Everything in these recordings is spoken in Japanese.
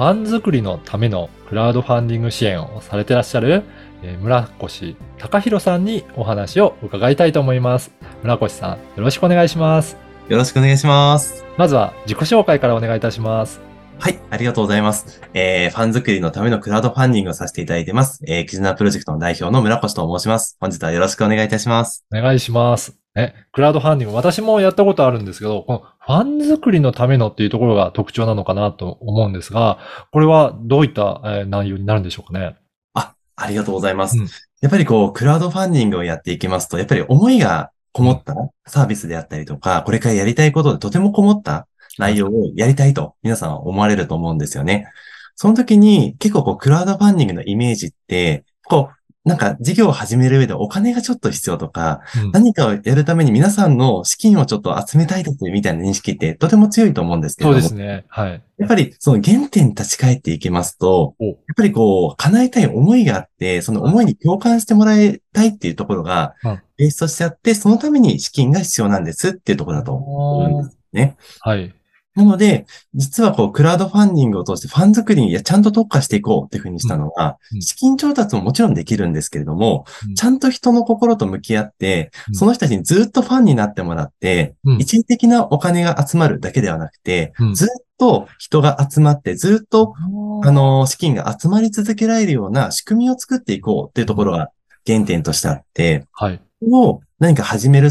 ファン作りのためのクラウドファンディング支援をされてらっしゃる、えー村越隆弘さんにお話を伺いたいと思います。村越さん、よろしくお願いします。よろしくお願いします。まずは自己紹介からお願いいたします。はい、ありがとうございます。えー、ファン作りのためのクラウドファンディングをさせていただいてます。えー、キズナプロジェクトの代表の村越と申します。本日はよろしくお願いいたします。お願いします。え、クラウドファンディング、私もやったことあるんですけど、このファン作りのためのっていうところが特徴なのかなと思うんですが、これはどういったえー内容になるんでしょうかね？あ、ありがとうございます。うんやっぱりこう、クラウドファンディングをやっていきますと、やっぱり思いがこもったサービスであったりとか、これからやりたいことでとてもこもった内容をやりたいと皆さんは思われると思うんですよね。その時に結構こう、クラウドファンディングのイメージって、こう、なんか事業を始める上でお金がちょっと必要とか、うん何かをやるために皆さんの資金をちょっと集めたいとみたいな認識ってとても強いと思うんですけれそう。ですね。はい。やっぱりその原点に立ち返っていきますと、おやっぱりこう、叶えたい思いがあって、その思いに共感してもらいたいっていうところがうん、ベースとしてあって、そのために資金が必要なんですっていうところだと思うんですね。はい。なので、実はこう、クラウドファンディングを通してファン作りにちゃんと特化していこうっていうふうにしたのは、資金調達ももちろんできるんですけれども、うん。ちゃんと人の心と向き合って、うん。その人たちにずっとファンになってもらって、うん。一時的なお金が集まるだけではなくて、うん。ずっと人が集まって、ずっと、あの、資金が集まり続けられるような仕組みを作っていこうっていうところが原点としてあって、はい。を何か始める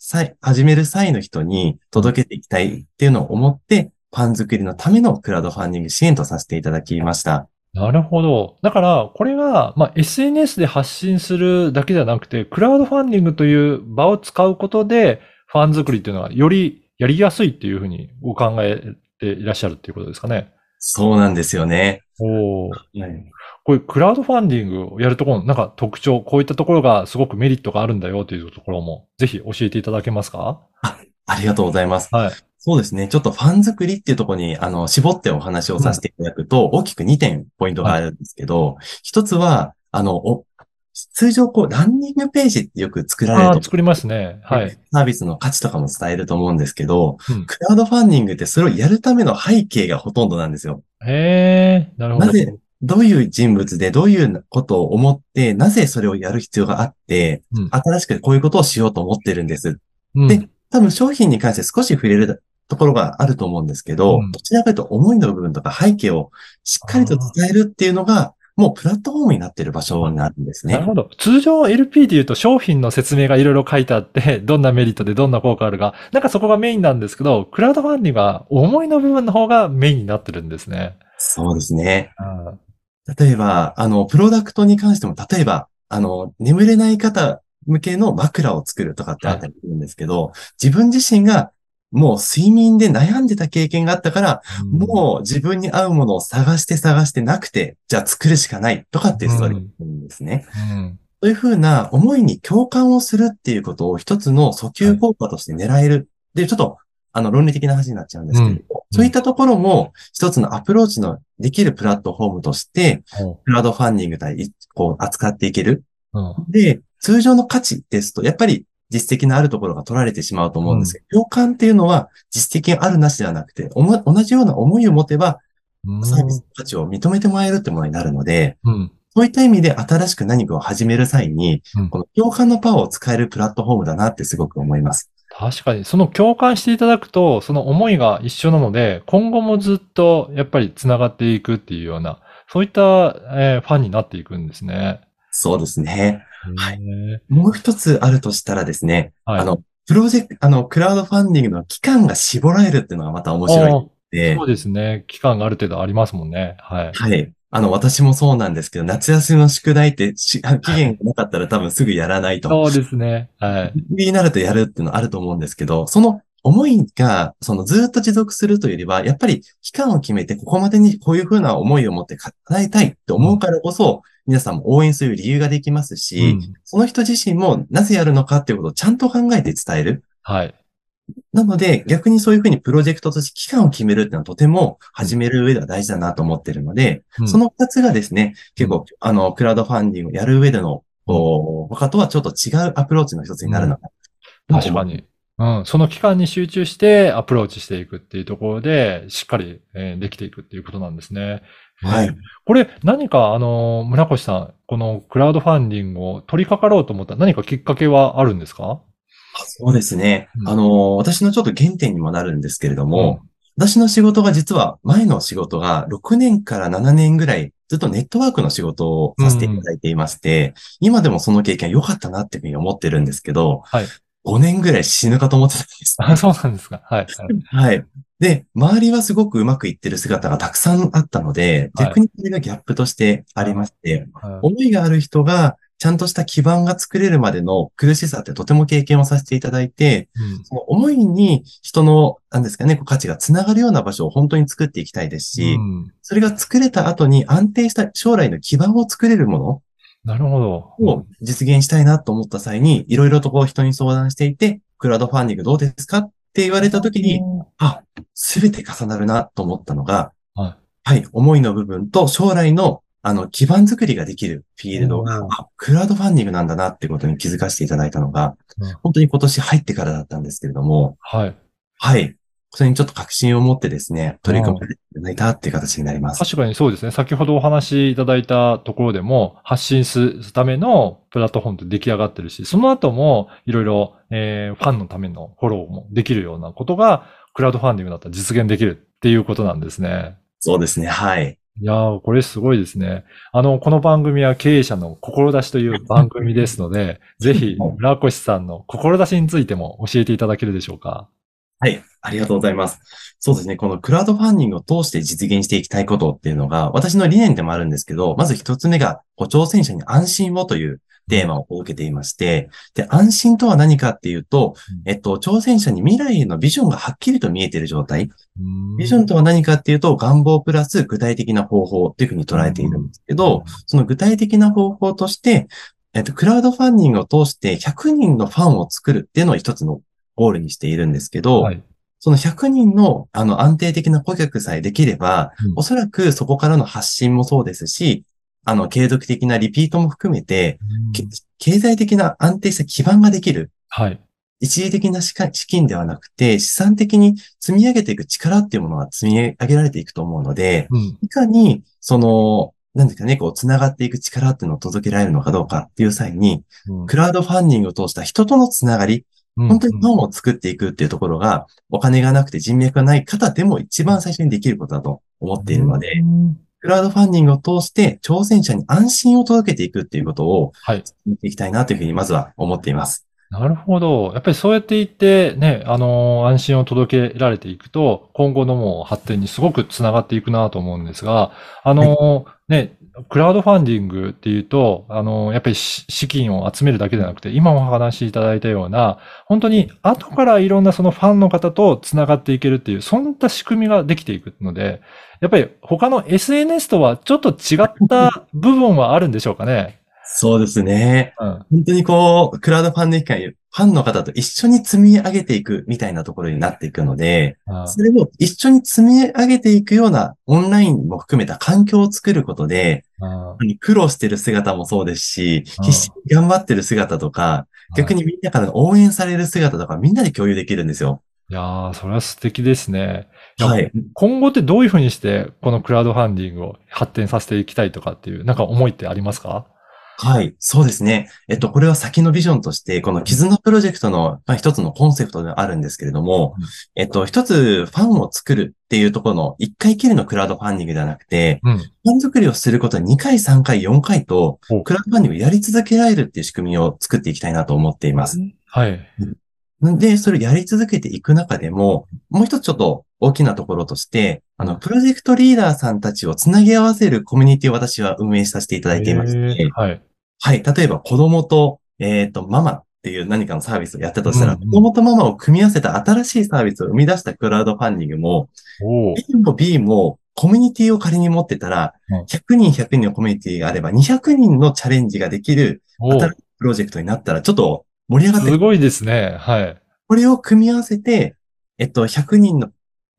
際、始める際の人に届けていきたいっていうのを思って、ファン作りのためのクラウドファンディング支援とさせていただきました。なるほど。だから、これが、まあ、SNS で発信するだけじゃなくて、クラウドファンディングという場を使うことで、ファン作りっていうのは、よりやりやすいっていうふうにお考えていらっしゃるっていうことですかね。そうなんですよね。おお。はいこういうクラウドファンディングをやるところのなんか特徴、こういったところがすごくメリットがあるんだよというところも、ぜひ教えていただけますか？ありがとうございます。はい。そうですね。ちょっとファン作りっていうところに、あの、絞ってお話をさせていただくと、大きく2点ポイントがあるんですけど、一つは、あの、お通常こう、ランニングページってよく作られると作りますね。はい。サービスの価値とかも伝えると思うんですけど、うんクラウドファンディングってそれをやるための背景がほとんどなんですよ。へえ、なるほど。なぜ、どういう人物でどういうことを思って、なぜそれをやる必要があって、うん新しくこういうことをしようと思ってるんです。うんで多分商品に関して少し触れるところがあると思うんですけど、うんどちらかというと思いの部分とか背景をしっかりと伝えるっていうのが、もうプラットフォームになってる場所になるんですね。なるほど。通常 LP で言うと商品の説明がいろいろ書いてあって、どんなメリットでどんな効果あるか、なんかそこがメインなんですけど、クラウドファンディングは思いの部分の方がメインになってるんですね。そうですね。あ例えば、あの、プロダクトに関しても、例えば、あの、眠れない方向けの枕を作るとかってあったりするんですけど、自分自身がもう睡眠で悩んでた経験があったから、もう自分に合うものを探して探してなくて、じゃあ作るしかないとかっていうストーリーなんですね。うん、うんそういうふうな思いに共感をするっていうことを一つの訴求効果として狙える。で、ちょっと、あの、論理的な話になっちゃうんですけれど、そういったところも一つのアプローチのできるプラットフォームとして、ほクラウドファンディング対、こう、扱っていける。ううんで、通常の価値ですと、やっぱり実績のあるところが取られてしまうと思うんですけど、共感っていうのは実績があるなしではなくて、同じような思いを持てば、サービスの価値を認めてもらえるってものになるので、うん。そういった意味で新しく何かを始める際に、うん。この共感のパワーを使えるプラットフォームだなってすごく思います。確かに、その共感していただくと、その思いが一緒なので、今後もずっとやっぱり繋がっていくっていうような、そういった、えーファンになっていくんですね。そうですね。はいもう一つあるとしたらですね、はい。あの、プロジェクト、あの、クラウドファンディングの期間が絞られるっていうのがまた面白いので、そうですね。期間がある程度ありますもんね。はい。はい。あの、私もそうなんですけど、夏休みの宿題ってし、あ期限がなかったら多分すぐやらないと。そうですね。はい。ギリギリになるとやるっていうのあると思うんですけど、その思いが、そのずっと持続するというよりは、やっぱり期間を決めて、ここまでにこういうふうな思いを持って叶えたいって思うからこそ、皆さんも応援する理由ができますし、うんその人自身もなぜやるのかっていうことをちゃんと考えて伝える。はい。なので、逆にそういうふうにプロジェクトとして期間を決めるっていうのはとても始める上では大事だなと思ってるので、うんその二つがですね、結構、あの、クラウドファンディングをやる上での、こう他とはちょっと違うアプローチの一つになるのかな。確か。に。うん。その期間に集中してアプローチしていくっていうところで、しっかり、えーできていくっていうことなんですね。はい。これ、何か、あの、村越さん、このクラウドファンディングを取り掛かろうと思った何かきっかけはあるんですか？そうですね。うんあの、私のちょっと原点にもなるんですけれども、私の仕事が実は前の仕事が6年から7年ぐらいずっとネットワークの仕事をさせていただいていまして、今でもその経験良かったなっていうふうに思ってるんですけど、はい5年ぐらい死ぬかと思ってたんです。あ、そうなんですか。はい。はい。で、周りはすごくうまくいってる姿がたくさんあったので、はい。逆にそれがギャップとしてありまして、はい。思いがある人がちゃんとした基盤が作れるまでの苦しさってとても経験をさせていただいて、うん。その思いに人の、なんですかね、こう価値がつながるような場所を本当に作っていきたいですし、うん。それが作れた後に安定した将来の基盤を作れるもなるほど。のを実現したいなと思った際に、いろいろとこう人に相談していて、クラウドファンディングどうですかって言われた時に、あ、すべて重なるなと思ったのが、ははい、思いの部分と将来のあの基盤作りができるフィールドがクラウドファンディングなんだなってことに気づかせていただいたのがうん、本当に今年入ってからだったんですけれども、はい。はい。それにちょっと確信を持ってですね、取り組まれていただいたっていう形になります。確かにそうですね。先ほどお話しいただいたところでも、発信するためのプラットフォームって出来上がってるし、その後もいろいろ、えーファンのためのフォローもできるようなことが、クラウドファンディングだったら実現できるっていうことなんですね。そうですね、はい。いやー、これすごいですね。あの、この番組は経営者の志という番組ですので、ぜひ、村越さんの志についても教えていただけるでしょうか？はい。ありがとうございます。そうですね。このクラウドファンディングを通して実現していきたいことっていうのが、私の理念でもあるんですけど、まず一つ目が、挑戦者に安心をというテーマを受けていまして、で、安心とは何かっていうと、えっと、挑戦者に未来へのビジョンがはっきりと見えている状態。ビジョンとは何かっていうと、願望プラス具体的な方法っていうふうに捉えているんですけど、その具体的な方法として、えっと、クラウドファンディングを通して100人のファンを作るっていうのを一つのゴールにしているんですけど、はい。その100人のあの安定的な顧客さえできれば、うんおそらくそこからの発信もそうですし、あの継続的なリピートも含めて、け経済的な安定した基盤ができる。はい。一時的な資金資金ではなくて、資産的に積み上げていく力っていうものが積み上げられていくと思うので、うん。いかに、その、なんですかね、こう、繋がっていく力っていうのを届けられるのかどうかっていう際に、うんクラウドファンディングを通した人とのつながり、本当にファンを作っていくっていうところが、お金がなくて人脈がない方でも一番最初にできることだと思っているので、うんクラウドファンディングを通して挑戦者に安心を届けていくっていうことをはい。見ていきたいなというふうにまずは思っています。なるほど。やっぱりそうやって言って、ね、あのー安心を届けられていくと、今後のもう発展にすごくつながっていくなと思うんですが、あのーね、クラウドファンディングっていうと、あのーやっぱりし資金を集めるだけじゃなくて、今お話しいただいたような、本当に後からいろんなそのファンの方とつながっていけるっていう、そんな仕組みができていくので、やっぱり他の SNS とはちょっと違った部分はあるんでしょうかね？そうですね。うん。本当にこう、クラウドファンディング会、ファンの方と一緒に積み上げていくみたいなところになっていくので、あそれを一緒に積み上げていくようなオンラインも含めた環境を作ることで、あ苦労してる姿もそうですし、うん必死に頑張ってる姿とか、逆にみんなから応援される姿とかみんなで共有できるんですよ。いやー、それは素敵ですね。はい。今後ってどういうふうにして、このクラウドファンディングを発展させていきたいとかっていう、なんか思いってありますか？はい。そうですね。えっと、これは先のビジョンとして、この絆プロジェクトの、まあ、一つのコンセプトであるんですけれども、うんえっと、一つファンを作るっていうところの一回きりのクラウドファンディングではなくて、うん。ファン作りをすることに2回、3回、4回とお、クラウドファンディングをやり続けられるっていう仕組みを作っていきたいなと思っています。はい。なんで、それをやり続けていく中でも、もう一つちょっと大きなところとして、あの、プロジェクトリーダーさんたちをつなぎ合わせるコミュニティを私は運営させていただいていまして、はい。はい。例えば子供と、えっ、と、ママっていう何かのサービスをやったとしたら、子供とママを組み合わせた新しいサービスを生み出したクラウドファンディングも、A も B もコミュニティを仮に持ってたらうん、100人100人のコミュニティがあれば、200人のチャレンジができる新しいプロジェクトになったら、ちょっと盛り上がってすごいですね。はい。これを組み合わせて、えっと、100人の、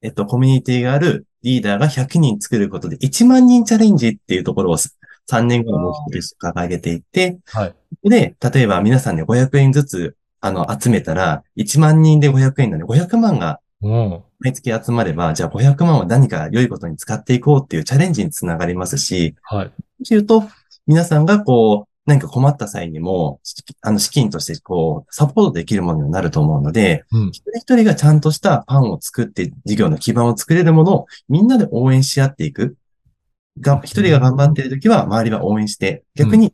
えっと、コミュニティがあるリーダーが100人作ることで、1万人チャレンジっていうところを3年後の目標として掲げていって、はい。で、例えば皆さんで500円ずつ、あの、集めたら、1万人で500円なんで500万がうん。毎月集まれば、じゃあ500万を何か良いことに使っていこうっていうチャレンジにつながりますし、はい。というと、皆さんがこう、何か困った際にも、しあの、資金としてこう、サポートできるものになると思うので、うん。一人一人がちゃんとしたパンを作って、事業の基盤を作れるものをみんなで応援し合っていく。が、一人が頑張っているときは、周りは応援して、逆に、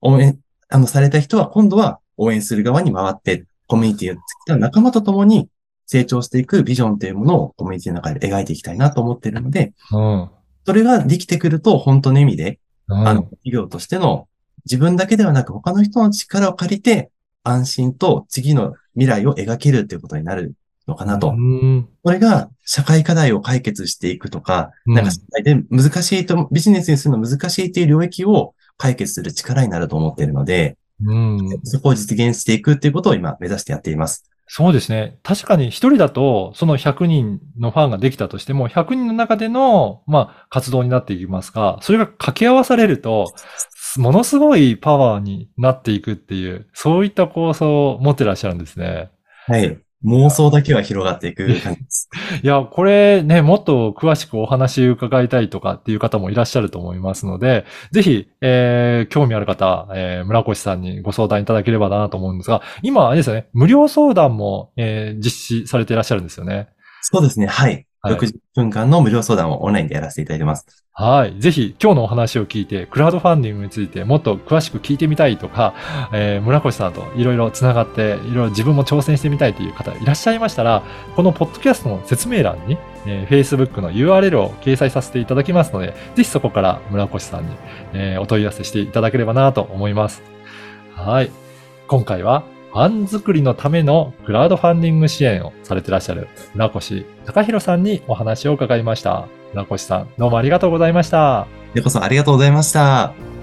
応援、あの、された人は、今度は応援する側に回って、コミュニティを作った仲間と共に成長していくビジョンというものをコミュニティの中で描いていきたいなと思っているので、うん。それができてくると、本当の意味で、うん。あの、企業としての自分だけではなく他の人の力を借りて安心と次の未来を描けるっていうことになるのかなと。うん。これが社会課題を解決していくとか、うんなんか社会で難しいと、ビジネスにするの難しいという領域を解決する力になると思っているので、うん。そこを実現していくっていうことを今目指してやっています。そうですね。確かに一人だと、その100人のファンができたとしても、100人の中での、まあ、活動になっていきますが、それが掛け合わされると、ものすごいパワーになっていくっていう、そういった構想を持ってらっしゃるんですね。はい。妄想だけは広がっていく感じです。いや、これね、もっと詳しくお話伺いたいとかっていう方もいらっしゃると思いますので、ぜひ、えー、興味ある方、えー、村越さんにご相談いただければなと思うんですが、今、あれですよね、無料相談も、えー、実施されていらっしゃるんですよね。そうですね。はい。はい60分間の無料相談をオンラインでやらせていただいてます。はい。ぜひ、今日のお話を聞いて、クラウドファンディングについてもっと詳しく聞いてみたいとか、えー、村越さんといろいろつながって、いろいろ自分も挑戦してみたいという方いらっしゃいましたら、このポッドキャストの説明欄に、えー、Facebook の URL を掲載させていただきますので、ぜひそこから村越さんに、えーお問い合わせしていただければなと思います。はい。今回は、ファン作りのためのクラウドファンディング支援をされてらっしゃる船越隆弘さんにお話を伺いました。船越さん、どうもありがとうございました。でこそありがとうございました。